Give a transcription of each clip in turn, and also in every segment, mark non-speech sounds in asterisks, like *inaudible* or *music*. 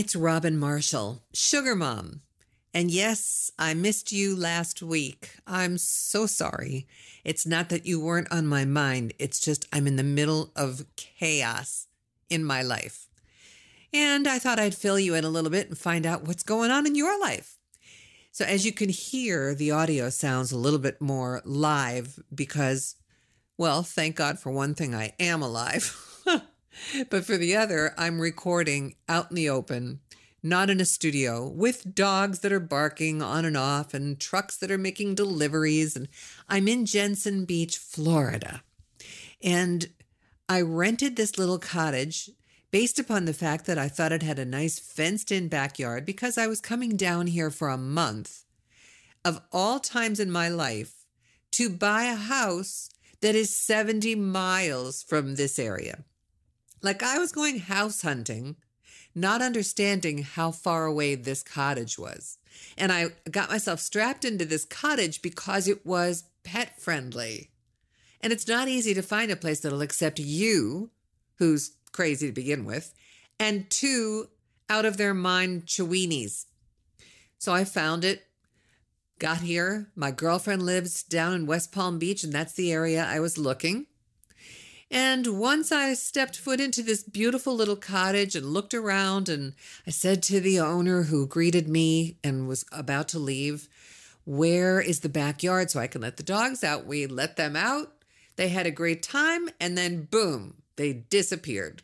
It's Robin Marshall, Sugar Mom. And yes, I missed you last week. I'm so sorry. It's not that you weren't on my mind, it's just I'm in the middle of chaos in my life. And I thought I'd fill you in a little bit and find out what's going on in your life. So, as you can hear, the audio sounds a little bit more live because, well, thank God for one thing, I am alive. *laughs* but for the other, I'm recording out in the open, not in a studio, with dogs that are barking on and off and trucks that are making deliveries. And I'm in Jensen Beach, Florida. And I rented this little cottage based upon the fact that I thought it had a nice fenced in backyard because I was coming down here for a month. Of all times in my life, to buy a house that is 70 miles from this area. Like I was going house hunting, not understanding how far away this cottage was. And I got myself strapped into this cottage because it was pet friendly. And it's not easy to find a place that'll accept you, who's crazy to begin with, and two out of their mind Chiweenies. So I found it, got here. My girlfriend lives down in West Palm Beach, and that's the area I was looking. And once I stepped foot into this beautiful little cottage and looked around, and I said to the owner who greeted me and was about to leave, Where is the backyard so I can let the dogs out? We let them out. They had a great time, and then boom, they disappeared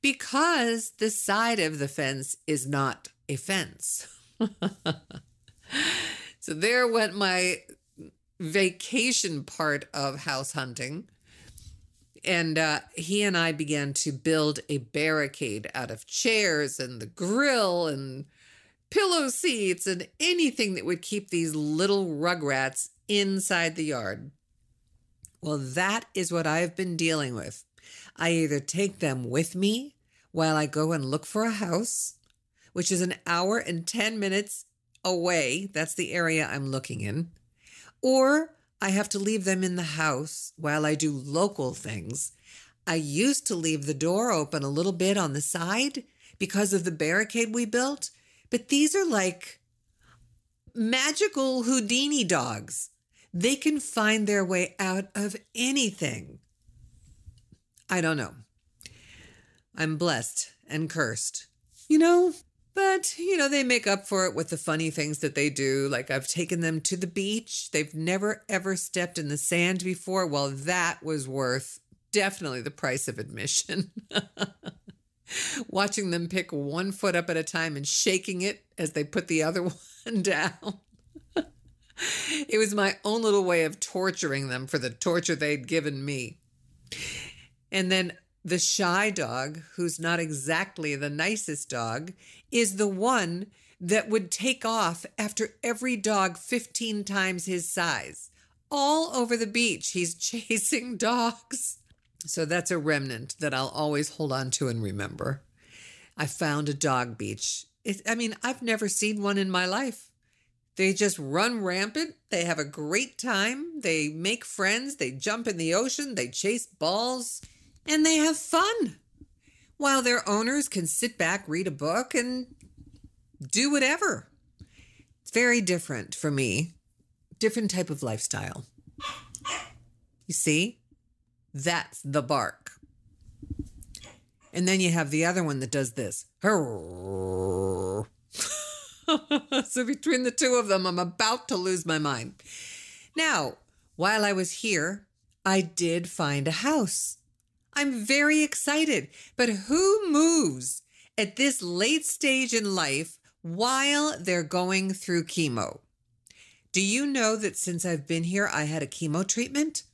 because the side of the fence is not a fence. *laughs* so there went my vacation part of house hunting. And uh, he and I began to build a barricade out of chairs and the grill and pillow seats and anything that would keep these little rugrats inside the yard. Well, that is what I've been dealing with. I either take them with me while I go and look for a house, which is an hour and 10 minutes away. That's the area I'm looking in. Or I have to leave them in the house while I do local things. I used to leave the door open a little bit on the side because of the barricade we built, but these are like magical Houdini dogs. They can find their way out of anything. I don't know. I'm blessed and cursed. You know, but, you know, they make up for it with the funny things that they do. Like I've taken them to the beach. They've never, ever stepped in the sand before. Well, that was worth definitely the price of admission. *laughs* Watching them pick one foot up at a time and shaking it as they put the other *laughs* one down. it was my own little way of torturing them for the torture they'd given me. And then the shy dog, who's not exactly the nicest dog, is the one that would take off after every dog 15 times his size. All over the beach, he's *laughs* chasing dogs. So that's a remnant that I'll always hold on to and remember. I found a dog beach. It, I mean, I've never seen one in my life. They just run rampant. They have a great time. They make friends. They jump in the ocean. They chase balls and they have fun while their owners can sit back, read a book, and do whatever. It's very different for me, different type of lifestyle. You see, that's the bark. And then you have the other one that does this. *laughs* so between the two of them, I'm about to lose my mind. Now, while I was here, I did find a house. I'm very excited. But who moves at this late stage in life while they're going through chemo? Do you know that since I've been here, I had a chemo treatment?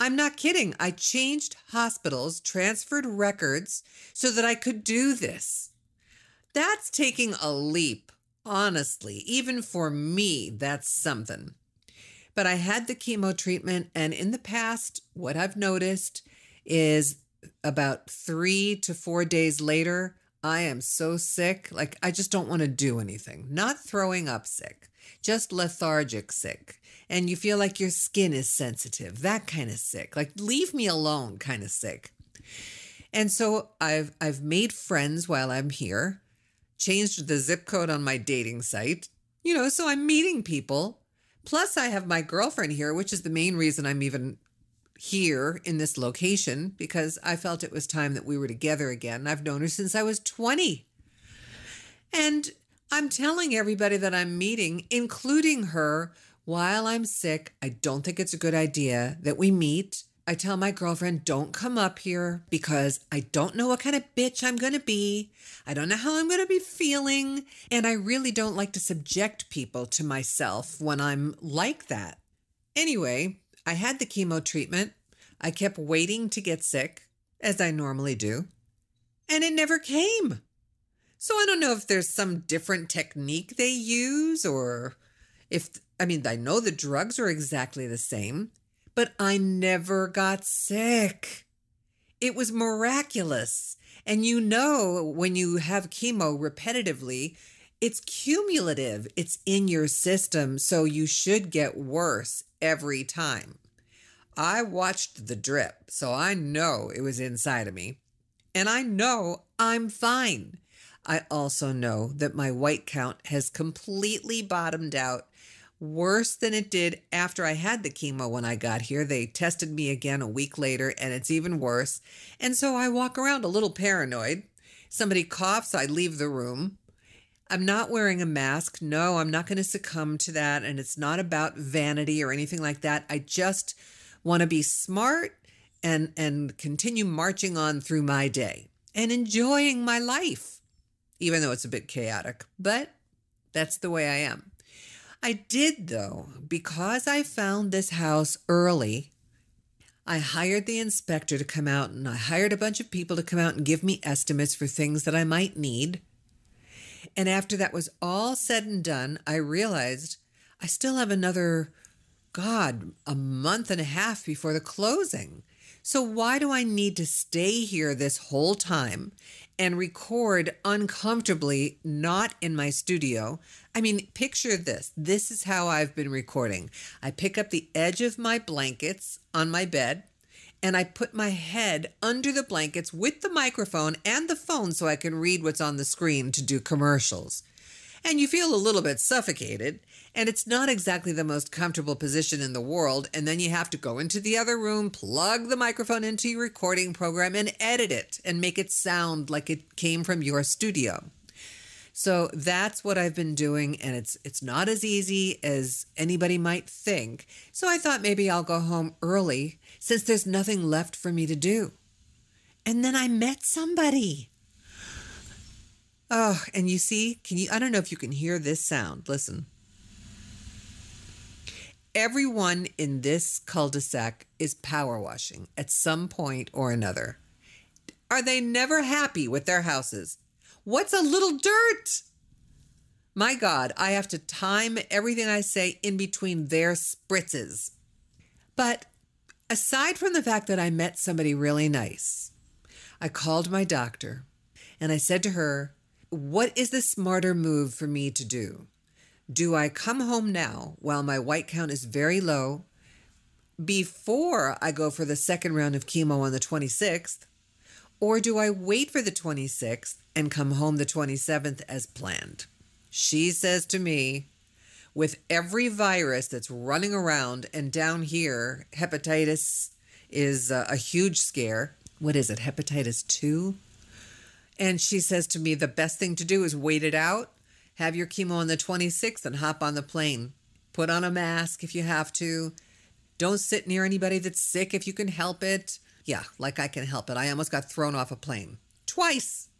I'm not kidding. I changed hospitals, transferred records so that I could do this. That's taking a leap, honestly. Even for me, that's something. But I had the chemo treatment, and in the past, what I've noticed is about three to four days later, I am so sick. Like, I just don't want to do anything. Not throwing up sick, just lethargic sick. And you feel like your skin is sensitive, that kind of sick. Like, leave me alone kind of sick. And so I've I've made friends while I'm here. changed the zip code on my dating site. You know, so I'm meeting people. Plus, I have my girlfriend here, which is the main reason I'm even here in this location because I felt it was time that we were together again. I've known her since I was 20. And I'm telling everybody that I'm meeting, including her, while I'm sick, I don't think it's a good idea that we meet. I tell my girlfriend, don't come up here because I don't know what kind of bitch I'm going to be. I don't know how I'm going to be feeling. And I really don't like to subject people to myself when I'm like that. Anyway, I had the chemo treatment. I kept waiting to get sick, as I normally do, and it never came. So I don't know if there's some different technique they use or if, I mean, I know the drugs are exactly the same, but I never got sick. It was miraculous. And you know, when you have chemo repetitively, it's cumulative, it's in your system. So you should get worse every time. I watched the drip, so I know it was inside of me. And I know I'm fine. I also know that my white count has completely bottomed out worse than it did after I had the chemo when I got here. They tested me again a week later and it's even worse. And so I walk around a little paranoid. Somebody coughs, I leave the room. I'm not wearing a mask. No, I'm not going to succumb to that. And it's not about vanity or anything like that. I just want to be smart and and continue marching on through my day and enjoying my life, even though it's a bit chaotic. But that's the way I am. I did though, because I found this house early. I hired the inspector to come out and I hired a bunch of people to come out and give me estimates for things that I might need. And after that was all said and done, I realized I still have another, God, a month and a half before the closing. So why do I need to stay here this whole time and record uncomfortably, not in my studio? I mean, picture this. This is how I've been recording. I pick up the edge of my blankets on my bed and I put my head under the blankets with the microphone and the phone so I can read what's on the screen to do commercials. And you feel a little bit suffocated, and it's not exactly the most comfortable position in the world. And then you have to go into the other room, plug the microphone into your recording program, and edit it and make it sound like it came from your studio. So that's what I've been doing and it's it's not as easy as anybody might think. So I thought maybe I'll go home early since there's nothing left for me to do. And then I met somebody. Oh, and you see, can you I don't know if you can hear this sound. Listen. Everyone in this cul-de-sac is power washing at some point or another. Are they never happy with their houses? What's a little dirt? My God, I have to time everything I say in between their spritzes. But aside from the fact that I met somebody really nice, I called my doctor and I said to her, What is the smarter move for me to do? Do I come home now while my white count is very low before I go for the second round of chemo on the 26th? Or do I wait for the 26th and come home the 27th as planned? She says to me, with every virus that's running around, and down here, hepatitis is a, a huge scare. What is it, hepatitis 2? And she says to me, the best thing to do is wait it out, have your chemo on the 26th, and hop on the plane. Put on a mask if you have to. Don't sit near anybody that's sick if you can help it. Yeah, like I can help it. I almost got thrown off a plane twice.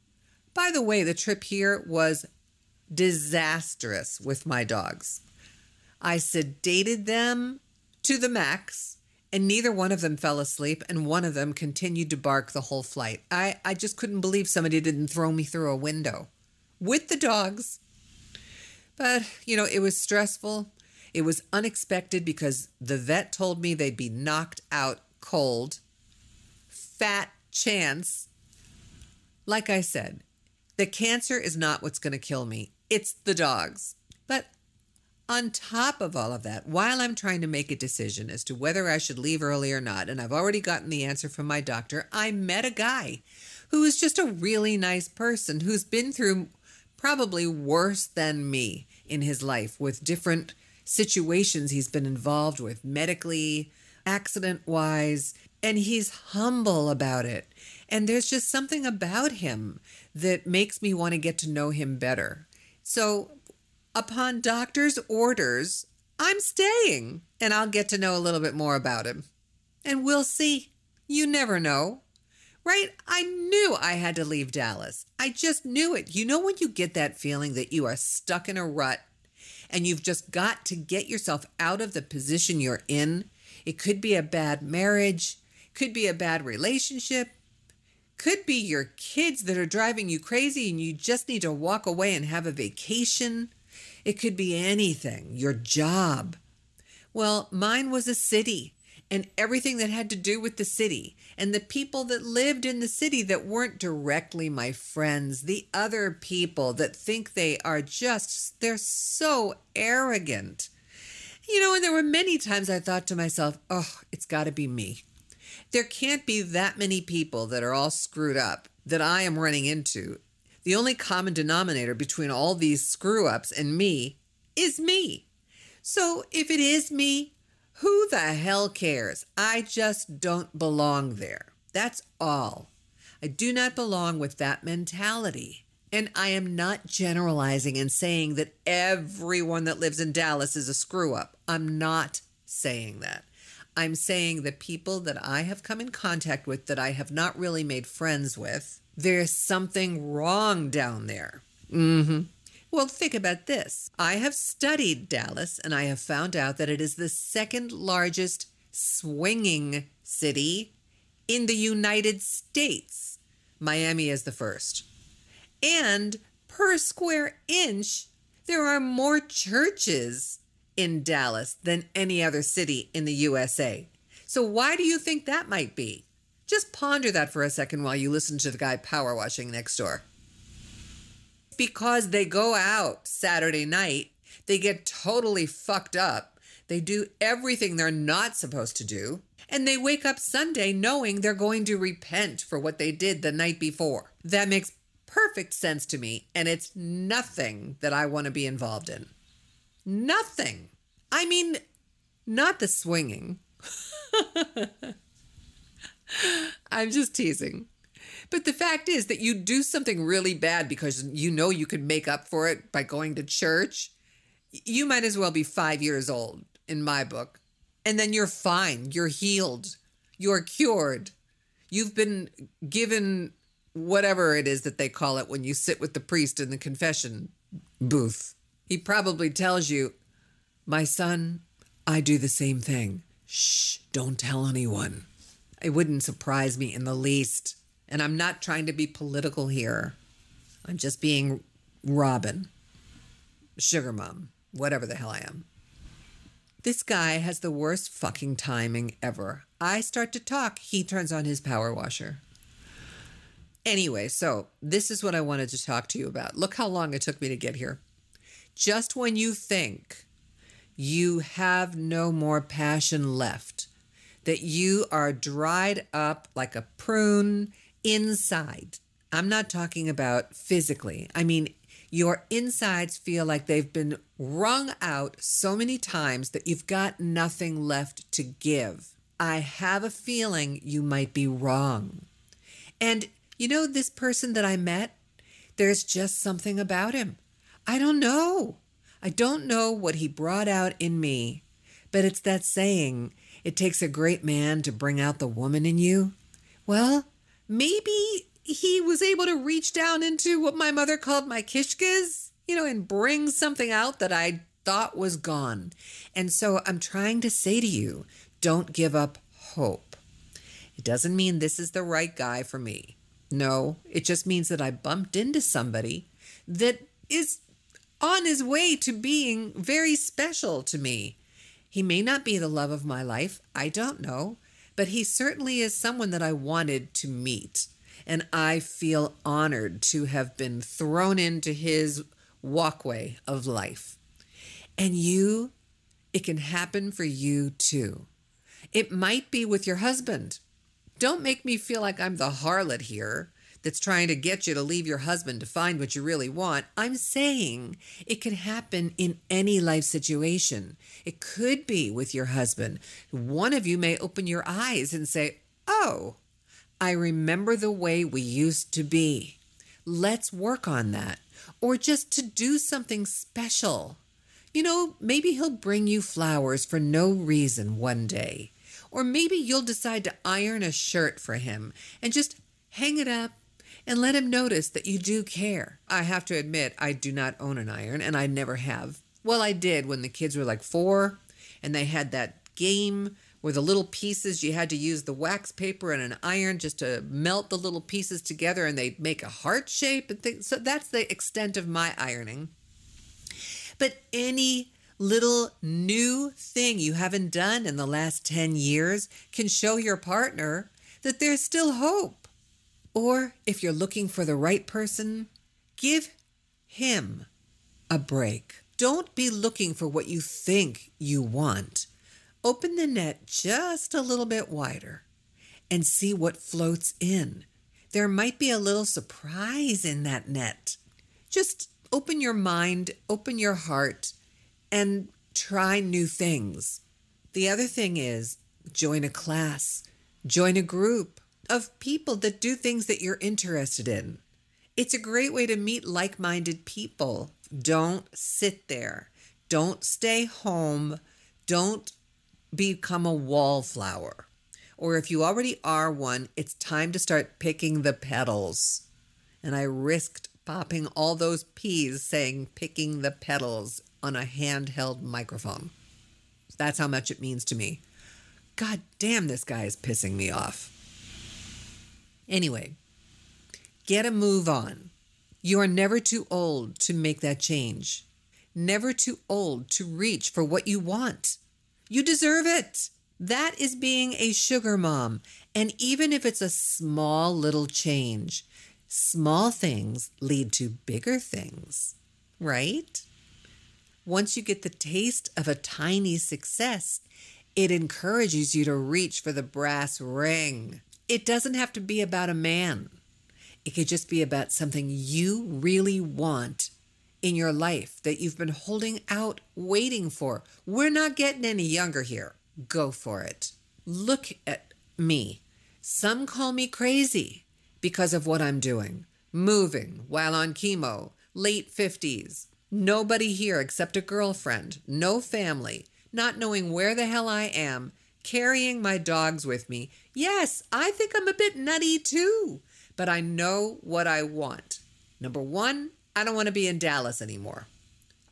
By the way, the trip here was disastrous with my dogs. I sedated them to the max, and neither one of them fell asleep, and one of them continued to bark the whole flight. I, I just couldn't believe somebody didn't throw me through a window with the dogs. But, you know, it was stressful. It was unexpected because the vet told me they'd be knocked out cold fat chance. Like I said, the cancer is not what's going to kill me, it's the dogs. But on top of all of that, while I'm trying to make a decision as to whether I should leave early or not, and I've already gotten the answer from my doctor, I met a guy who is just a really nice person who's been through probably worse than me in his life with different situations he's been involved with medically, accident wise, and he's humble about it. And there's just something about him that makes me want to get to know him better. So, upon doctor's orders, I'm staying and I'll get to know a little bit more about him. And we'll see. You never know. Right? I knew I had to leave Dallas. I just knew it. You know, when you get that feeling that you are stuck in a rut and you've just got to get yourself out of the position you're in? It could be a bad marriage, could be a bad relationship, could be your kids that are driving you crazy and you just need to walk away and have a vacation. It could be anything, your job. Well, mine was a city and everything that had to do with the city and the people that lived in the city that weren't directly my friends, the other people that think they are just, they're so arrogant. You know, and there were many times I thought to myself, oh, it's got to be me. There can't be that many people that are all screwed up that I am running into. The only common denominator between all these screw ups and me is me. So if it is me, who the hell cares? I just don't belong there. That's all. I do not belong with that mentality. And I am not generalizing and saying that everyone that lives in Dallas is a screw up. I'm not saying that. I'm saying the people that I have come in contact with that I have not really made friends with, there's something wrong down there. Mm-hmm. Well, think about this. I have studied Dallas and I have found out that it is the second largest swinging city in the United States. Miami is the first. And per square inch, there are more churches in Dallas than any other city in the USA. So, why do you think that might be? Just ponder that for a second while you listen to the guy power washing next door because they go out Saturday night, they get totally fucked up. They do everything they're not supposed to do. And they wake up Sunday knowing they're going to repent for what they did the night before. That makes perfect sense to me. And it's nothing that I want to be involved in. Nothing. I mean, not the swinging. *laughs* I'm just teasing. But the fact is that you do something really bad because you know you can make up for it by going to church. You might as well be five years old in my book. And then you're fine. You're healed. You're cured. You've been given whatever it is that they call it when you sit with the priest in the confession booth. He probably tells you, My son, I do the same thing. Shh, don't tell anyone. It wouldn't surprise me in the least. And I'm not trying to be political here. I'm just being Robin, sugar mom, whatever the hell I am. This guy has the worst fucking timing ever. I start to talk, he turns on his power washer. Anyway, so this is what I wanted to talk to you about. Look how long it took me to get here. Just when you think you have no more passion left, that you are dried up like a prune inside. I'm not talking about physically. I mean, your insides feel like they've been wrung out so many times that you've got nothing left to give. I have a feeling you might be wrong. And you know, this person that I met, there's just something about him. I don't know. I don't know what he brought out in me, but it's that saying, it takes a great man to bring out the woman in you. Well, maybe he was able to reach down into what my mother called my kishkas, you know, and bring something out that I thought was gone. And so I'm trying to say to you, don't give up hope. It doesn't mean this is the right guy for me. No, it just means that I bumped into somebody that is on his way to being very special to me. He may not be the love of my life. I don't know but he certainly is someone that I wanted to meet. And I feel honored to have been thrown into his walkway of life. And you, it can happen for you too. It might be with your husband. Don't make me feel like I'm the harlot here. That's trying to get you to leave your husband to find what you really want. I'm saying it could happen in any life situation. It could be with your husband. One of you may open your eyes and say, Oh, I remember the way we used to be. Let's work on that. Or just to do something special. You know, maybe he'll bring you flowers for no reason one day. Or maybe you'll decide to iron a shirt for him and just hang it up and let him notice that you do care. I have to admit, I do not own an iron and I never have. Well, I did when the kids were like four and they had that game where the little pieces you had to use the wax paper and an iron just to melt the little pieces together and they'd make a heart shape and things. So that's the extent of my ironing. But any little new thing you haven't done in the last 10 years can show your partner that there's still hope. Or if you're looking for the right person, give him a break. Don't be looking for what you think you want. Open the net just a little bit wider and see what floats in. There might be a little surprise in that net. Just open your mind, open your heart, and try new things. The other thing is join a class, join a group of people that do things that you're interested in. It's a great way to meet like minded people. Don't sit there. Don't stay home. Don't become a wallflower. Or if you already are one, it's time to start picking the petals. And I risked popping all those peas saying picking the petals on a handheld microphone. That's how much it means to me. God damn, this guy is pissing me off. Anyway, get a move on. You are never too old to make that change, never too old to reach for what you want. You deserve it. That is being a sugar mom. And even if it's a small little change, small things lead to bigger things, right? Once you get the taste of a tiny success, it encourages you to reach for the brass ring. It doesn't have to be about a man, it could just be about something you really want in your life that you've been holding out, waiting for. We're not getting any younger here. Go for it. Look at me. Some call me crazy because of what I'm doing. Moving while on chemo, late 50s, nobody here except a girlfriend, no family, not knowing where the hell I am, carrying my dogs with me. Yes, I think I'm a bit nutty too, but I know what I want. Number one, I don't want to be in Dallas anymore.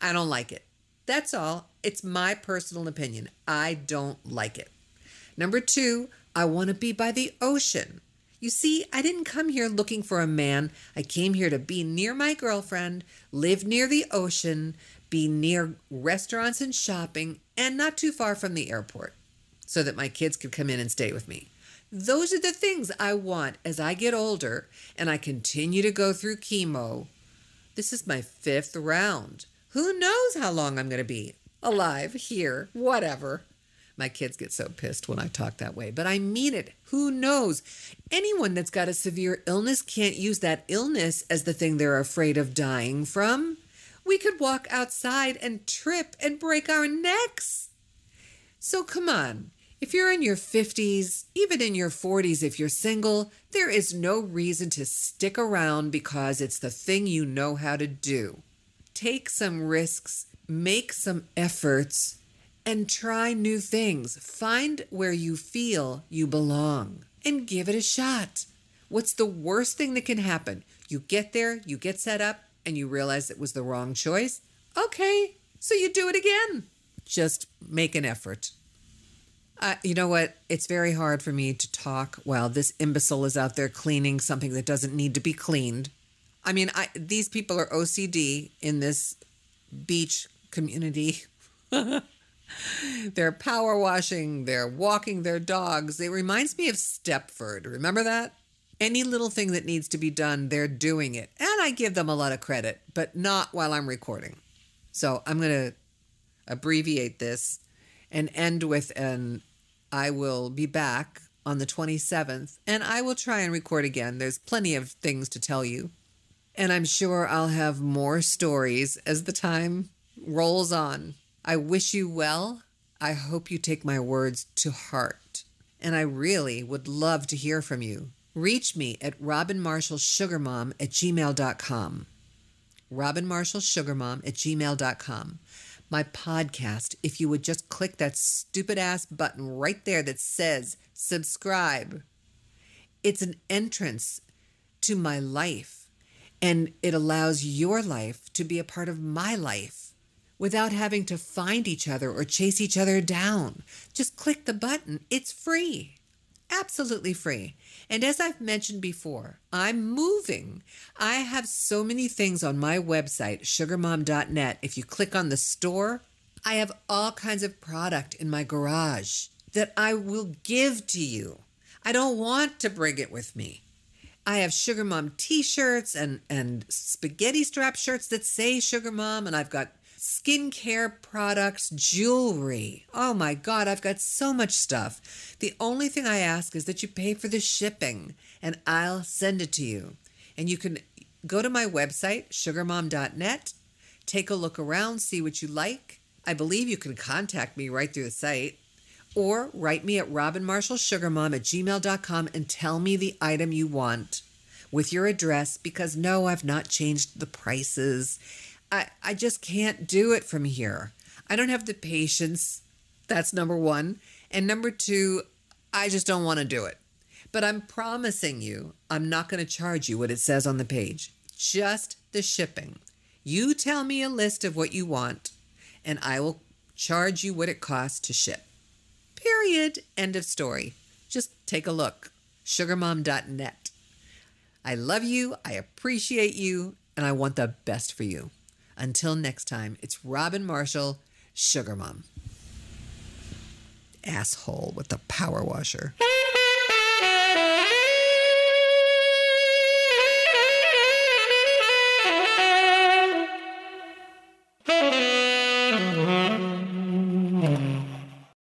I don't like it. That's all. It's my personal opinion. I don't like it. Number two, I want to be by the ocean. You see, I didn't come here looking for a man. I came here to be near my girlfriend, live near the ocean, be near restaurants and shopping, and not too far from the airport so that my kids could come in and stay with me. Those are the things I want as I get older and I continue to go through chemo this is my fifth round. Who knows how long I'm going to be alive here, whatever. My kids get so pissed when I talk that way, but I mean it. Who knows? Anyone that's got a severe illness can't use that illness as the thing they're afraid of dying from. We could walk outside and trip and break our necks. So come on. If you're in your 50s, even in your 40s, if you're single, there is no reason to stick around because it's the thing you know how to do. Take some risks, make some efforts, and try new things. Find where you feel you belong and give it a shot. What's the worst thing that can happen? You get there, you get set up, and you realize it was the wrong choice. Okay, so you do it again. Just make an effort. Uh, you know what? It's very hard for me to talk while this imbecile is out there cleaning something that doesn't need to be cleaned. I mean, I, these people are OCD in this beach community. *laughs* they're power washing, they're walking their dogs. It reminds me of Stepford. Remember that? Any little thing that needs to be done, they're doing it. And I give them a lot of credit, but not while I'm recording. So I'm going to abbreviate this and end with an I will be back on the 27th, and I will try and record again. There's plenty of things to tell you. And I'm sure I'll have more stories as the time rolls on. I wish you well. I hope you take my words to heart. And I really would love to hear from you. Reach me at robinmarshallsugarmom at gmail.com. robinmarshallsugarmom at gmail.com. My podcast, if you would just click that stupid ass button right there that says subscribe. It's an entrance to my life, and it allows your life to be a part of my life without having to find each other or chase each other down. Just click the button, it's free. Absolutely free. And as I've mentioned before, I'm moving. I have so many things on my website, sugarmom.net. If you click on the store, I have all kinds of product in my garage that I will give to you. I don't want to bring it with me. I have Sugar Mom t-shirts and and spaghetti strap shirts that say Sugar Mom and I've got skincare products, jewelry. Oh my God, I've got so much stuff. The only thing I ask is that you pay for the shipping and I'll send it to you. And you can go to my website, sugarmom.net, take a look around, see what you like. I believe you can contact me right through the site or write me at robinmarshallsugarmom at gmail.com and tell me the item you want with your address because no, I've not changed the prices I, I just can't do it from here. I don't have the patience. That's number one. And number two, I just don't want to do it. But I'm promising you, I'm not going to charge you what it says on the page, just the shipping. You tell me a list of what you want, and I will charge you what it costs to ship. Period. End of story. Just take a look. Sugarmom.net. I love you, I appreciate you, and I want the best for you. Until next time, it's Robin Marshall, Sugar Mom. Asshole with the power washer.